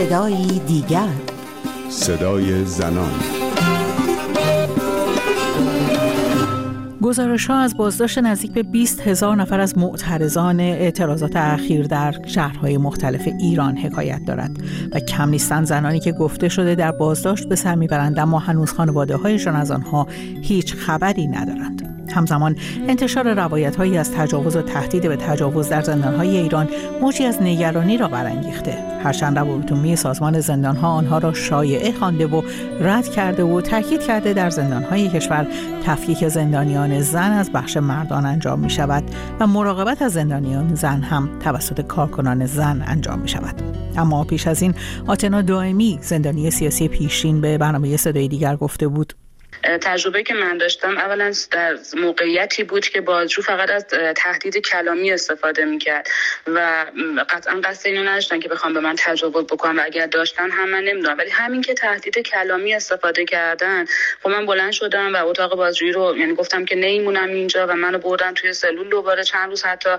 صدایی دیگر. صدای زنان. گزارش ها از بازداشت نزدیک به 20 هزار نفر از معترضان اعتراضات اخیر در شهرهای مختلف ایران حکایت دارد و کم نیستن زنانی که گفته شده در بازداشت به سر می‌برند اما هنوز خانواده هایشان از آنها هیچ خبری ندارند. همزمان انتشار روایت هایی از تجاوز و تهدید به تجاوز در زندان های ایران موجی از نگرانی را برانگیخته. هرچند روابط سازمان زندان ها آنها را شایعه خوانده و رد کرده و تاکید کرده در زندان های کشور تفکیک زندانیان زن از بخش مردان انجام می شود و مراقبت از زندانیان زن هم توسط کارکنان زن انجام می شود اما پیش از این آتنا دائمی زندانی سیاسی پیشین به برنامه صدای دیگر گفته بود. تجربه که من داشتم اولا در موقعیتی بود که بازجو فقط از تهدید کلامی استفاده می‌کرد و قطعا قصد اینو نداشتن که بخوام به من تجاوز بکنم و اگر داشتن هم من نمی‌دونم. ولی همین که تهدید کلامی استفاده کردن خب من بلند شدم و اتاق بازجویی رو یعنی گفتم که نمیمونم اینجا و منو بردن توی سلول دوباره چند روز حتی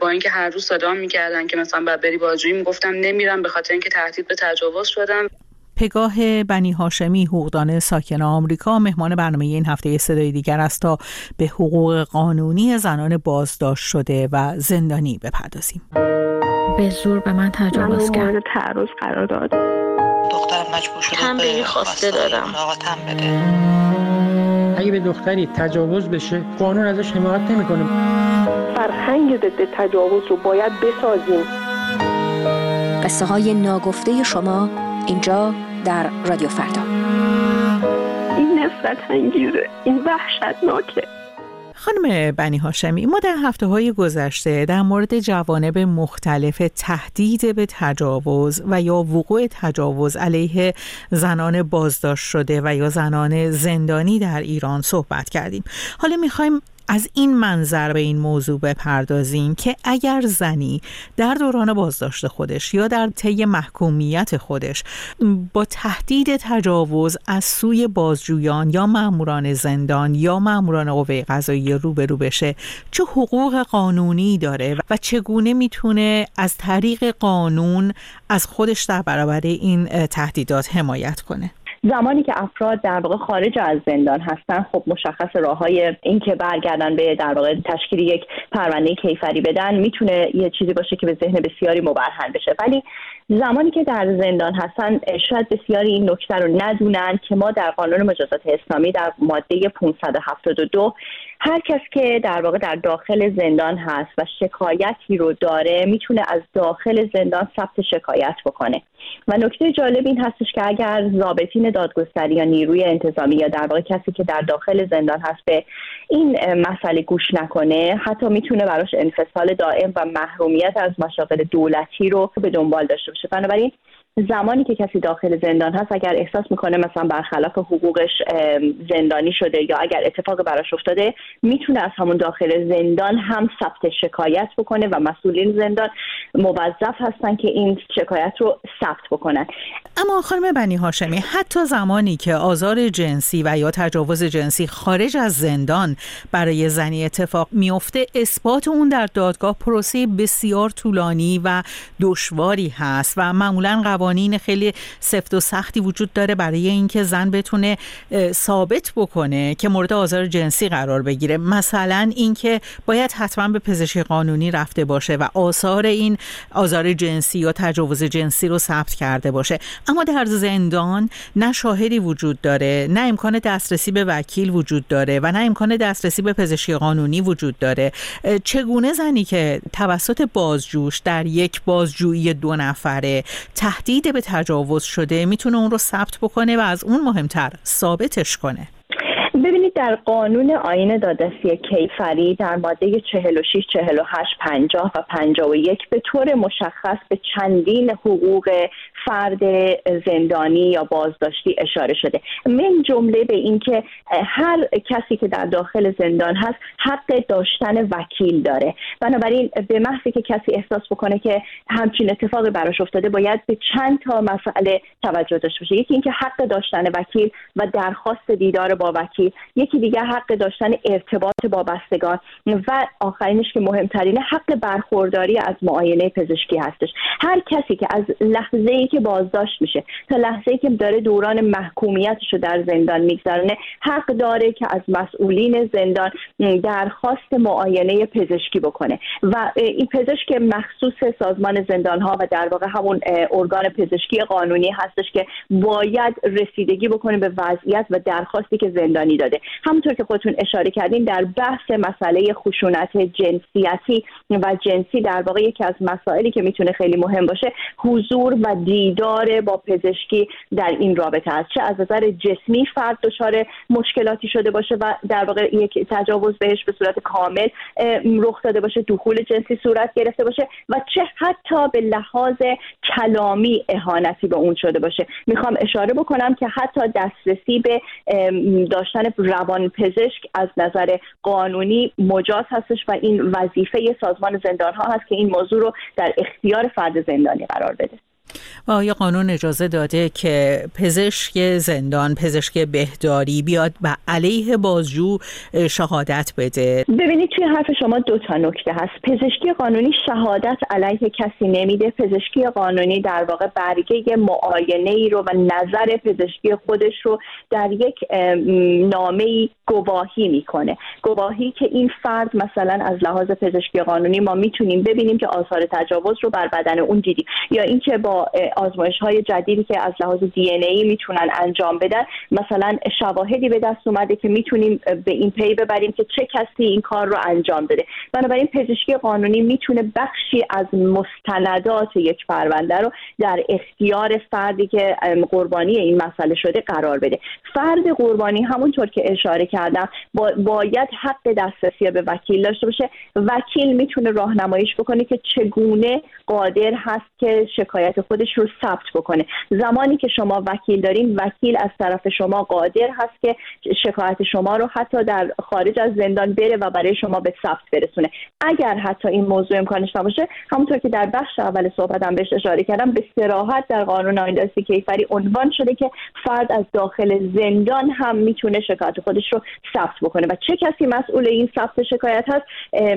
با اینکه هر روز صدا می‌کردن که مثلا بعد بری بازجویی می‌گفتم نمیرم به خاطر اینکه تهدید به تجاوز شدم. پگاه بنی هاشمی حقوقدان ساکن آمریکا مهمان برنامه این هفته صدای دیگر است تا به حقوق قانونی زنان بازداشت شده و زندانی بپردازیم. به زور به من تجاوز کرد. تعرض قرار داد. دختر مجبور شده به خواسته دارم بده. اگه به دختری تجاوز بشه قانون ازش حمایت نمی‌کنه. فرهنگ ضد تجاوز رو باید بسازیم. قصه های ناگفته شما اینجا در رادیو فردا. این نفرت انگیزه این وحشتناکه. خانم بنی هاشمی ما در هفته های گذشته در مورد جوانب مختلف تهدید به تجاوز و یا وقوع تجاوز علیه زنان بازداشت شده و یا زنان زندانی در ایران صحبت کردیم. حالا می‌خوایم از این منظر به این موضوع بپردازیم که اگر زنی در دوران بازداشت خودش یا در طی محکومیت خودش با تهدید تجاوز از سوی بازجویان یا ماموران زندان یا ماموران قوه قضایی روبرو بشه چه حقوق قانونی داره و چگونه می‌تونه از طریق قانون از خودش در برابر این تهدیدات حمایت کنه؟ زمانی که افراد در واقع خارج از زندان هستن خب مشخص راه های این که برگردن به در واقع تشکیل یک پرونده کیفری بدن می‌تونه یه چیزی باشه که به ذهن بسیاری مبرهن بشه. ولی زمانی که در زندان هستن شاید بسیاری این نکته رو ندونن که ما در قانون مجازات اسلامی در ماده 572 هر کس که در واقع در داخل زندان هست و شکایتی رو داره می‌تونه از داخل زندان ثبت شکایت بکنه. و نکته جالب این هستش که اگر ضابطین دادگستری یا نیروی انتظامی یا در واقع کسی که در داخل زندان هست به این مسئله گوش نکنه حتی می‌تونه براش انفصال دائم و محرومیت از مشاغل دولتی رو به دنبال داشته باشه. بنابراین زمانی که کسی داخل زندان هست اگر احساس می‌کنه مثلا برخلاف حقوقش زندانی شده یا اگر اتفاق براش افتاده می‌تونه از همون داخل زندان هم ثبت شکایت بکنه و مسئولین زندان موظف هستن که این شکایت رو ثبت بکنن. اما خانم بنی هاشمی حتی زمانی که آزار جنسی و یا تجاوز جنسی خارج از زندان برای زنی اتفاق میفته اثبات اون در دادگاه پروسه بسیار طولانی و دشواری هست و معمولا قوانین خیلی سفت و سختی وجود داره برای اینکه زن بتونه ثابت بکنه که مورد آزار جنسی قرار بگیره. مثلا اینکه باید حتما به پزشکی قانونی رفته باشه و آثار این آزار جنسی یا تجاوز جنسی رو ثبت کرده باشه. اما در زندان نه شاهدی وجود داره نه امکان دسترسی به وکیل وجود داره و نه امکان دسترسی به پزشکی قانونی وجود داره. چگونه زنی که توسط بازجوش در یک بازجویی دو نفره تهدید به تجاوز شده می‌تونه اون رو ثبت بکنه و از اون مهمتر ثابتش کنه؟ ببینید در قانون آین دادرسی کیفری در ماده 46 48 50 و 51 به طور مشخص به چندین حقوق فرد زندانی یا بازداشتی اشاره شده. من جمله به اینکه هر کسی که در داخل زندان هست حق داشتن وکیل داره. بنابراین به محضی که کسی احساس بکنه که همچین اتفاقی براش افتاده باید به چند تا مسئله توجه داشته باشه. یکی اینکه حق داشتن وکیل و درخواست دیدار با وکیل. یکی دیگه حق داشتن ارتباط با بستگان و آخرینش که مهمترینه حق برخورداری از معاینه پزشکی هستش. هر کسی که از لحظه ای که بازداشت میشه تا لحظه ای که داره دوران محکومیتش رو در زندان میگذرونه. حق داره که از مسئولین زندان درخواست معاینه پزشکی بکنه و این پزشک مخصوص سازمان زندان ها و در واقع همون ارگان پزشکی قانونی هستش که باید رسیدگی بکنه به وضعیت و درخواستی که زندانی داده. همونطور که خودتون اشاره کردین در بحث مسئله خشونت جنسیتی و جنسی در واقع یکی از مسائلی که می‌تونه خیلی مهم باشه حضور و دیدار با پزشکی در این رابطه است. چه از نظر جسمی فرد دچار مشکلاتی شده باشه و در واقع یک تجاوز بهش به صورت کامل رخ داده باشه دخول جنسی صورت گرفته باشه و چه حتی به لحاظ کلامی اهانتی به اون شده باشه. می‌خوام اشاره بکنم که حتی دسترسی به داشتن روان پزشک از نظر قانونی مجاز هستش و این وظیفه سازمان زندان ها هست که این موضوع رو در اختیار فرد زندانی قرار بده. و آیا قانون اجازه داده که پزشک زندان پزشک بهداری بیاد و علیه بازجو شهادت بده؟ ببینید توی حرف شما دو تا نکته هست. پزشکی قانونی شهادت علیه کسی نمیده. پزشکی قانونی در واقع برگه معاینه ای رو و نظر پزشکی خودش رو در یک نامه گواهی می‌کنه. گواهی که این فرد مثلا از لحاظ پزشکی قانونی ما می‌تونیم ببینیم که آثار تجاوز رو بر بدن اون دیدیم. یا اینکه با آزمایش های جدیدی که از لحاظ دی ای می‌تونن انجام بدن مثلا شواهدی به دست اومده که می‌تونیم به این پی ببریم که چه کسی این کار رو انجام داده بنابراین پزشکی قانونی می‌تونه بخشی از مستندات یک پرونده رو در اختیار فردی که قربانی این مسئله شده قرار بده. فرد قربانی همونطور که اشاره کردم باید حق دسترسی به وکیل داشته باشه. وکیل می‌تونه راهنماییش بکنه که چگونه قادر هست که شکایت خودش رو ثبت بکنه. زمانی که شما وکیل دارین وکیل از طرف شما قادر هست که شکایت شما رو حتی در خارج از زندان بره و برای شما به ثبت برسونه. اگر حتی این موضوع امکانش نباشه همونطور که در بخش اول صحبتم بهش اشاره کردم به سراحت در قانون آینده کیفری عنوان شده که فرد از داخل زندان هم می‌تونه شکایت خودش رو ثبت بکنه. و چه کسی مسئول این ثبت شکایت هست؟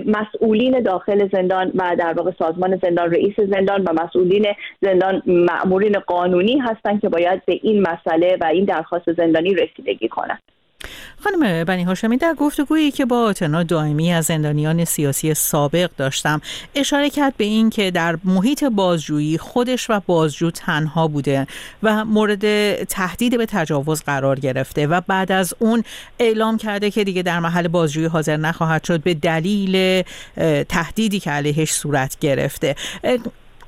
مسئولین داخل زندان و در واقع سازمان زندان رئیس زندان و مسئولین زندان مأمورین قانونی هستند که باید به این مسئله و این درخواست زندانی رسیدگی کنند خانم بنی هاشمی در گفتگویی که با آتنا دائمی از زندانیان سیاسی سابق داشتم اشاره کرد به این که در محیط بازجویی خودش و بازجو تنها بوده و مورد تهدید به تجاوز قرار گرفته و بعد از اون اعلام کرده که دیگه در محل بازجویی حاضر نخواهد شد به دلیل تهدیدی که علیهش صورت گرفته.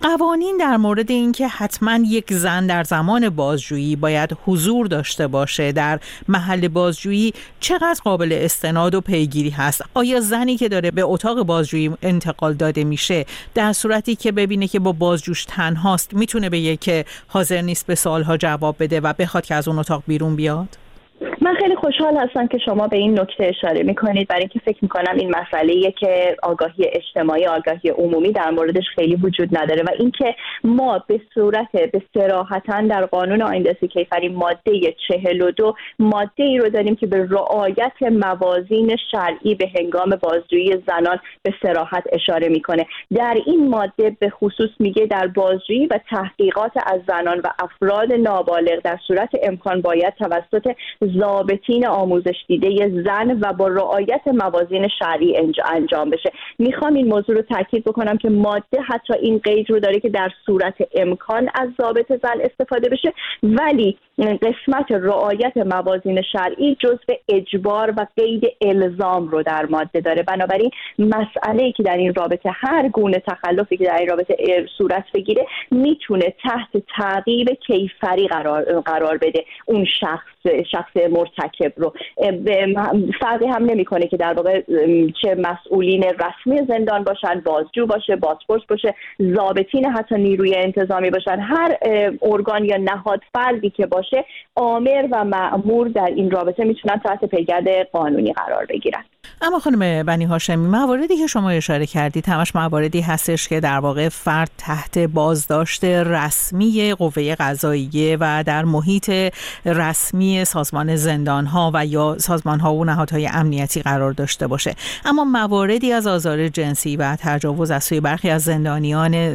قوانین در مورد اینکه حتما یک زن در زمان بازجویی باید حضور داشته باشه در محل بازجویی چقدر قابل استناد و پیگیری هست؟ آیا زنی که داره به اتاق بازجویی انتقال داده میشه در صورتی که ببینه که با بازجوش تنهاست می‌تونه به که حاضر نیست به سالها جواب بده و بخواد که از اون اتاق بیرون بیاد؟ من خیلی خوشحال هستم که شما به این نکته اشاره می‌کنید. برای اینکه فکر می‌کنم این مسئله که آگاهی اجتماعی آگاهی عمومی در موردش خیلی وجود نداره و اینکه ما به صورت به سراحتا در قانون آینده کیفری ماده 42 ماده ای رو داریم که به رعایت موازین شرعی به هنگام بازجویی زنان به سراحت اشاره می‌کنه. در این ماده به خصوص میگه در بازجویی و تحقیقات از زنان و افراد نابالغ در صورت امکان باید توسط ضابطین آموزش دیده زن و با رعایت موازین شرعی انجام بشه. می‌خوام این موضوع رو تاکید بکنم که ماده حتی این قید رو داره که در صورت امکان از ضابط زن استفاده بشه. ولی قسمت رعایت موازین شرعی جزء اجبار و قید الزام رو در ماده داره. بنابراین مسئله که در این رابطه هر گونه تخلفی که در این رابطه صورت بگیره می‌تونه تحت تعقیب کیفری قرار, قرار بده اون شخص شخص مرتکب رو. فرقی هم نمی‌کنه که در واقع چه مسئولین رسمی زندان باشن بازجو باشه بازپرس باشه ضابطین حتی نیروی انتظامی باشن. هر ارگان یا نهاد فردی که باشه آمر و معمور در این رابطه می‌تونن تحت پیگرد قانونی قرار بگیرن. اما خانم بنی هاشمی مواردی که شما اشاره کردید همش مواردی هستش که در واقع فرد تحت بازداشت رسمی قوه قضاییه و در محیط رسمی سازمان زندان ها و یا سازمان ها و نهادهای امنیتی قرار داشته باشه. اما مواردی از آزار جنسی و تجاوز از سوی برخی از زندانیان